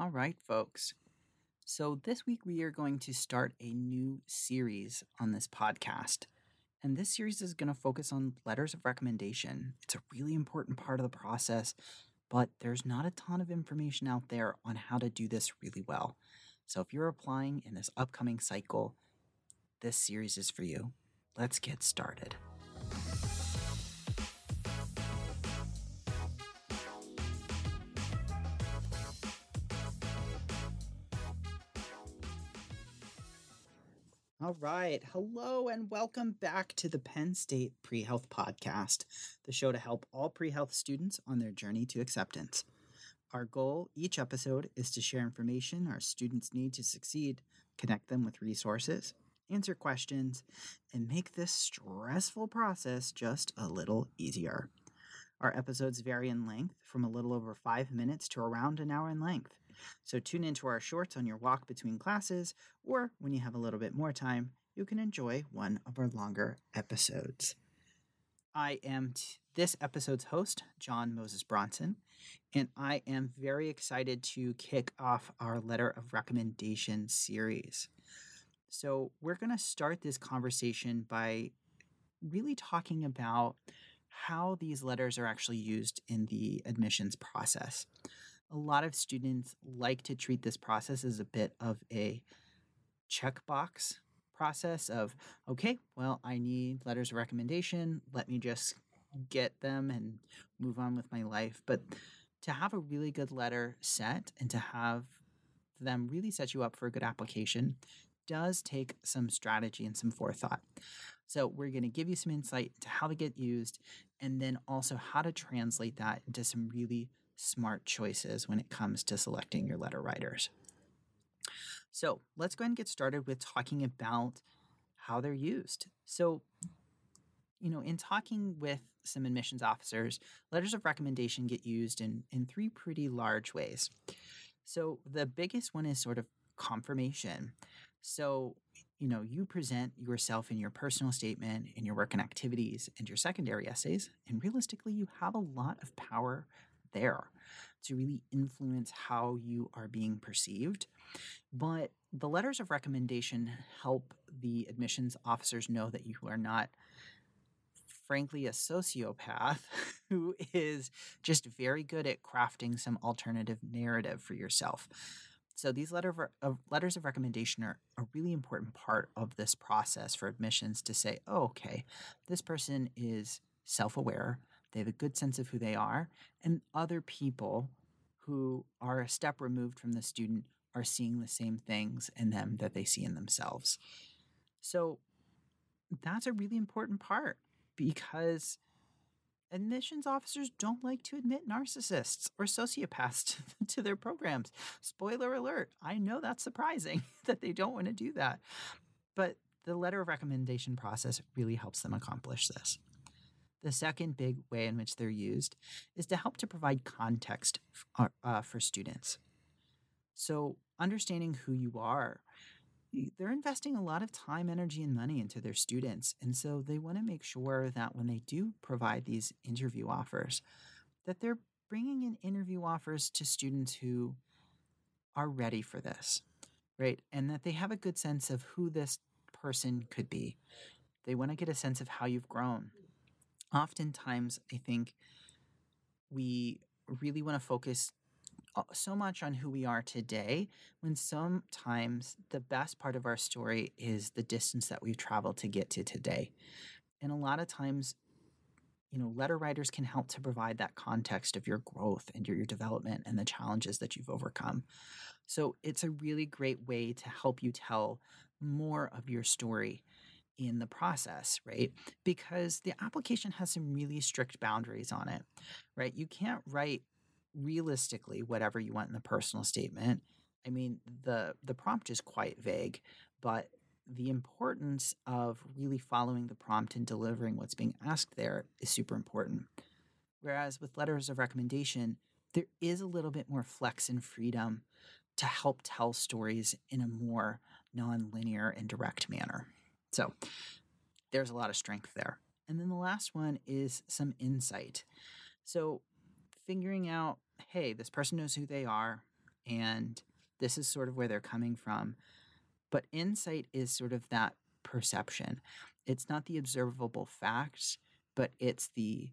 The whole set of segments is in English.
All right, folks. So, this week we are going to start a new series on this podcast. And this series is going to focus on letters of recommendation. It's a really important part of the process, but there's not a ton of information out there on how to do this really well. So, if you're applying in this upcoming cycle, this series is for you. Let's get started. All right. Hello and welcome back to the Penn State Pre Health Podcast, the show to help all pre health students on their journey to acceptance. Our goal each episode is to share information our students need to succeed, connect them with resources, answer questions, and make this stressful process just a little easier. Our episodes vary in length from a little over five minutes to around an hour in length. So tune into our shorts on your walk between classes, or when you have a little bit more time, you can enjoy one of our longer episodes. I am t- this episode's host, John Moses Bronson, and I am very excited to kick off our letter of recommendation series. So, we're going to start this conversation by really talking about how these letters are actually used in the admissions process. A lot of students like to treat this process as a bit of a checkbox process of, okay, well, I need letters of recommendation. Let me just get them and move on with my life. But to have a really good letter set and to have them really set you up for a good application does take some strategy and some forethought. So, we're going to give you some insight into how to get used and then also how to translate that into some really smart choices when it comes to selecting your letter writers. So, let's go ahead and get started with talking about how they're used. So, you know, in talking with some admissions officers, letters of recommendation get used in, in three pretty large ways. So, the biggest one is sort of confirmation. So, you know, you present yourself in your personal statement, in your work and activities, and your secondary essays, and realistically, you have a lot of power there to really influence how you are being perceived. But the letters of recommendation help the admissions officers know that you are not frankly a sociopath who is just very good at crafting some alternative narrative for yourself. So these letter of, letters of recommendation are a really important part of this process for admissions to say, oh, okay, this person is self-aware, they have a good sense of who they are, and other people who are a step removed from the student are seeing the same things in them that they see in themselves. So that's a really important part because admissions officers don't like to admit narcissists or sociopaths to their programs. Spoiler alert, I know that's surprising that they don't want to do that. But the letter of recommendation process really helps them accomplish this. The second big way in which they're used is to help to provide context uh, uh for students. So, understanding who you are they're investing a lot of time, energy, and money into their students. And so they want to make sure that when they do provide these interview offers, that they're bringing in interview offers to students who are ready for this, right? And that they have a good sense of who this person could be. They want to get a sense of how you've grown. Oftentimes, I think we really want to focus uh, so much on who we are today when sometimes the best part of our story is the distance that we've traveled to get to today. And a lot of times, you know, letter writers can help to provide that context of your growth and your, your development and the challenges that you've overcome. So it's a really great way to help you tell more of your story in the process, right? Because the application has some really strict boundaries on it, right? You can't write realistically whatever you want in the personal statement. I mean, the the prompt is quite vague, but the importance of really following the prompt and delivering what's being asked there is super important. Whereas with letters of recommendation, there is a little bit more flex and freedom to help tell stories in a more non-linear and direct manner. So there's a lot of strength there. And then the last one is some insight. So figuring out hey, this person knows who they are and this is sort of where they're coming from. But insight is sort of that perception. It's not the observable facts, but it's the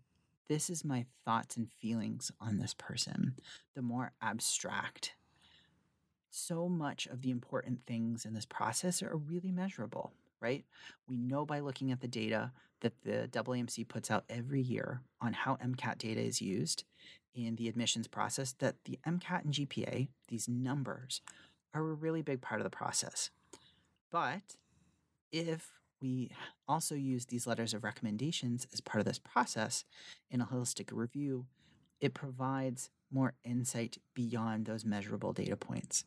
this is my thoughts and feelings on this person, the more abstract. So much of the important things in this process are really measurable, right? We know by looking at the data that the AAMC puts out every year on how MCAT data is used in the admissions process that the MCAT and GPA, these numbers, are a really big part of the process. But if we also use these letters of recommendations as part of this process in a holistic review, it provides more insight beyond those measurable data points.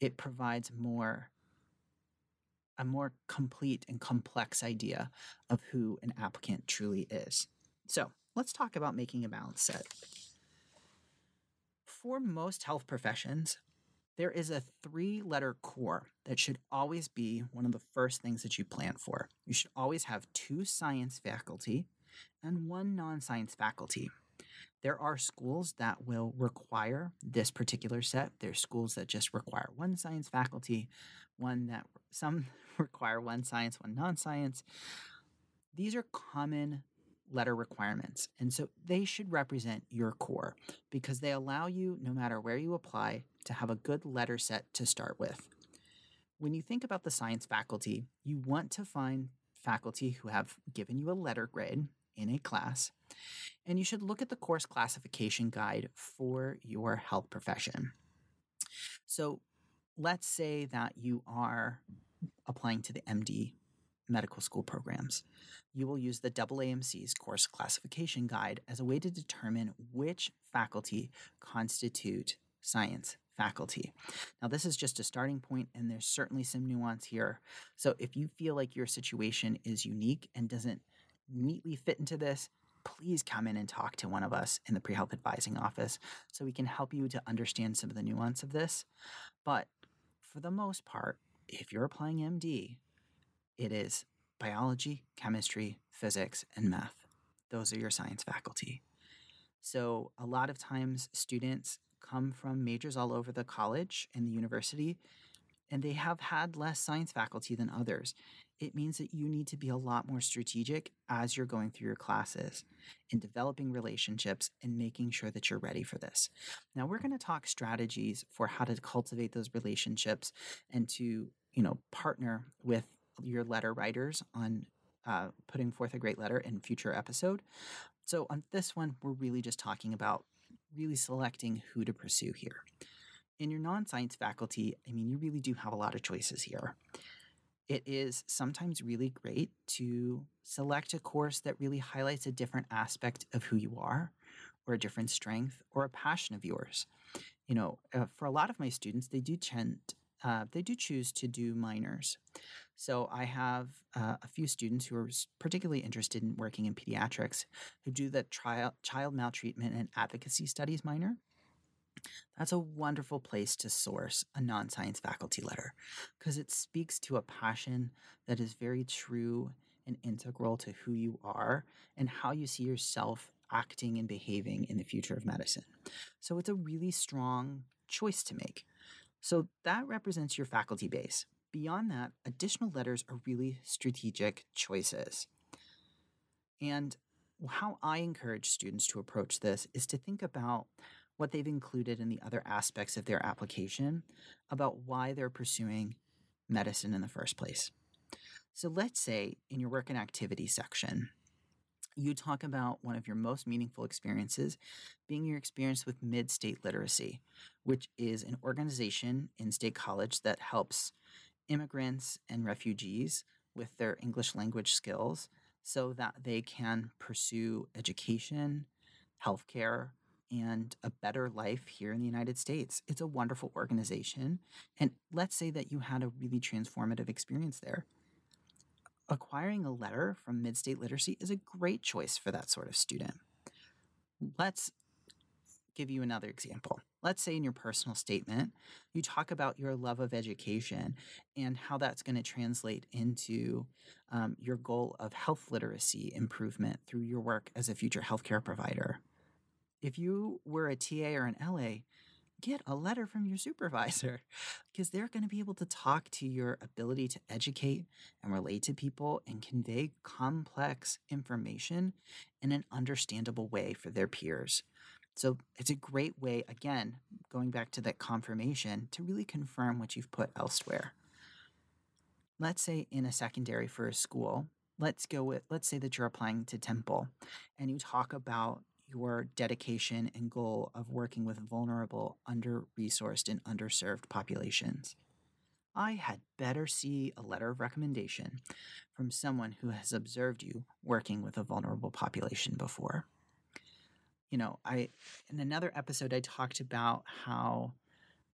It provides more a more complete and complex idea of who an applicant truly is. So, let's talk about making a balance set. For most health professions, there is a three letter core that should always be one of the first things that you plan for. You should always have two science faculty and one non science faculty. There are schools that will require this particular set. There's schools that just require one science faculty, one that some require one science, one non science. These are common letter requirements. And so they should represent your core because they allow you, no matter where you apply, to have a good letter set to start with. When you think about the science faculty, you want to find faculty who have given you a letter grade in a class, and you should look at the course classification guide for your health profession. So let's say that you are applying to the MD medical school programs. You will use the AAMC's course classification guide as a way to determine which faculty constitute science faculty. Now, this is just a starting point, and there's certainly some nuance here. So, if you feel like your situation is unique and doesn't neatly fit into this, please come in and talk to one of us in the pre health advising office so we can help you to understand some of the nuance of this. But for the most part, if you're applying MD, it is biology, chemistry, physics, and math. Those are your science faculty. So, a lot of times, students come from majors all over the college and the university, and they have had less science faculty than others. It means that you need to be a lot more strategic as you're going through your classes in developing relationships and making sure that you're ready for this. Now, we're going to talk strategies for how to cultivate those relationships and to, you know, partner with your letter writers on uh, putting forth a great letter in future episode. So on this one, we're really just talking about really selecting who to pursue here. In your non science faculty, I mean, you really do have a lot of choices here. It is sometimes really great to select a course that really highlights a different aspect of who you are, or a different strength, or a passion of yours. You know, uh, for a lot of my students, they do tend uh, they do choose to do minors. So I have uh, a few students who are particularly interested in working in pediatrics who do the trial, child maltreatment and advocacy studies minor. That's a wonderful place to source a non science faculty letter because it speaks to a passion that is very true and integral to who you are and how you see yourself acting and behaving in the future of medicine. So it's a really strong choice to make. So that represents your faculty base. Beyond that, additional letters are really strategic choices. And how I encourage students to approach this is to think about what they've included in the other aspects of their application about why they're pursuing medicine in the first place. So let's say in your work and activity section, you talk about one of your most meaningful experiences being your experience with Mid State Literacy, which is an organization in State College that helps immigrants and refugees with their English language skills so that they can pursue education, healthcare, and a better life here in the United States. It's a wonderful organization. And let's say that you had a really transformative experience there acquiring a letter from Mid State Literacy is a great choice for that sort of student. Let's give you another example. Let's say in your personal statement, you talk about your love of education and how that's going to translate into um, your goal of health literacy improvement through your work as a future healthcare provider. If you were a TA or an LA, get a letter from your supervisor because they're going to be able to talk to your ability to educate and relate to people and convey complex information in an understandable way for their peers. So it's a great way, again, going back to that confirmation, to really confirm what you've put elsewhere. Let's say in a secondary for a school, let's go with, let's say that you're applying to Temple and you talk about your dedication and goal of working with vulnerable, under resourced, and underserved populations. I had better see a letter of recommendation from someone who has observed you working with a vulnerable population before. You know, I in another episode I talked about how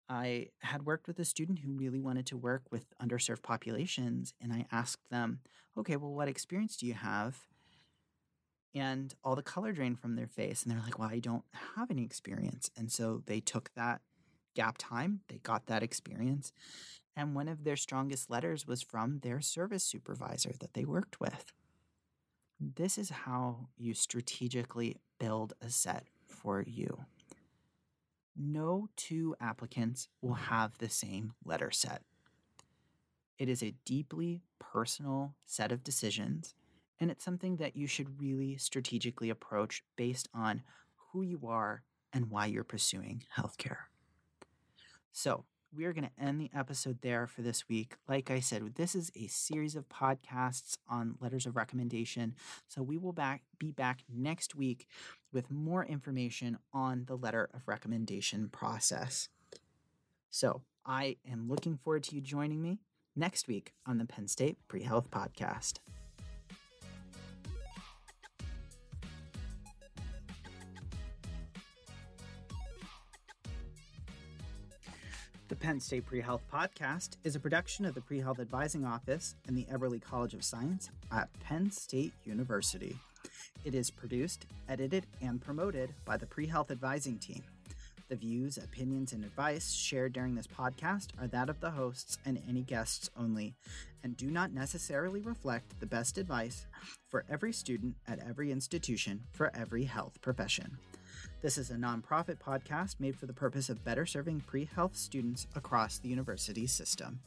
I had worked with a student who really wanted to work with underserved populations and I asked them, "Okay, well what experience do you have?" And all the color drained from their face. And they're like, well, I don't have any experience. And so they took that gap time, they got that experience. And one of their strongest letters was from their service supervisor that they worked with. This is how you strategically build a set for you. No two applicants will have the same letter set. It is a deeply personal set of decisions and it's something that you should really strategically approach based on who you are and why you're pursuing healthcare. So, we are going to end the episode there for this week. Like I said, this is a series of podcasts on letters of recommendation. So we will back be back next week with more information on the letter of recommendation process. So I am looking forward to you joining me next week on the Penn State Pre Health Podcast. Penn State Pre Health Podcast is a production of the Pre Health Advising Office and the Eberly College of Science at Penn State University. It is produced, edited, and promoted by the Pre Health Advising team. The views, opinions, and advice shared during this podcast are that of the hosts and any guests only, and do not necessarily reflect the best advice for every student at every institution for every health profession. This is a nonprofit podcast made for the purpose of better serving pre health students across the university system.